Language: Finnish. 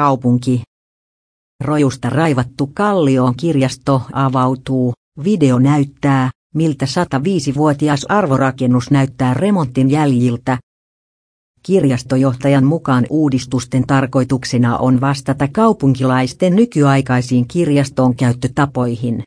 kaupunki. Rojusta raivattu Kallioon kirjasto avautuu, video näyttää, miltä 105-vuotias arvorakennus näyttää remontin jäljiltä. Kirjastojohtajan mukaan uudistusten tarkoituksena on vastata kaupunkilaisten nykyaikaisiin kirjaston käyttötapoihin.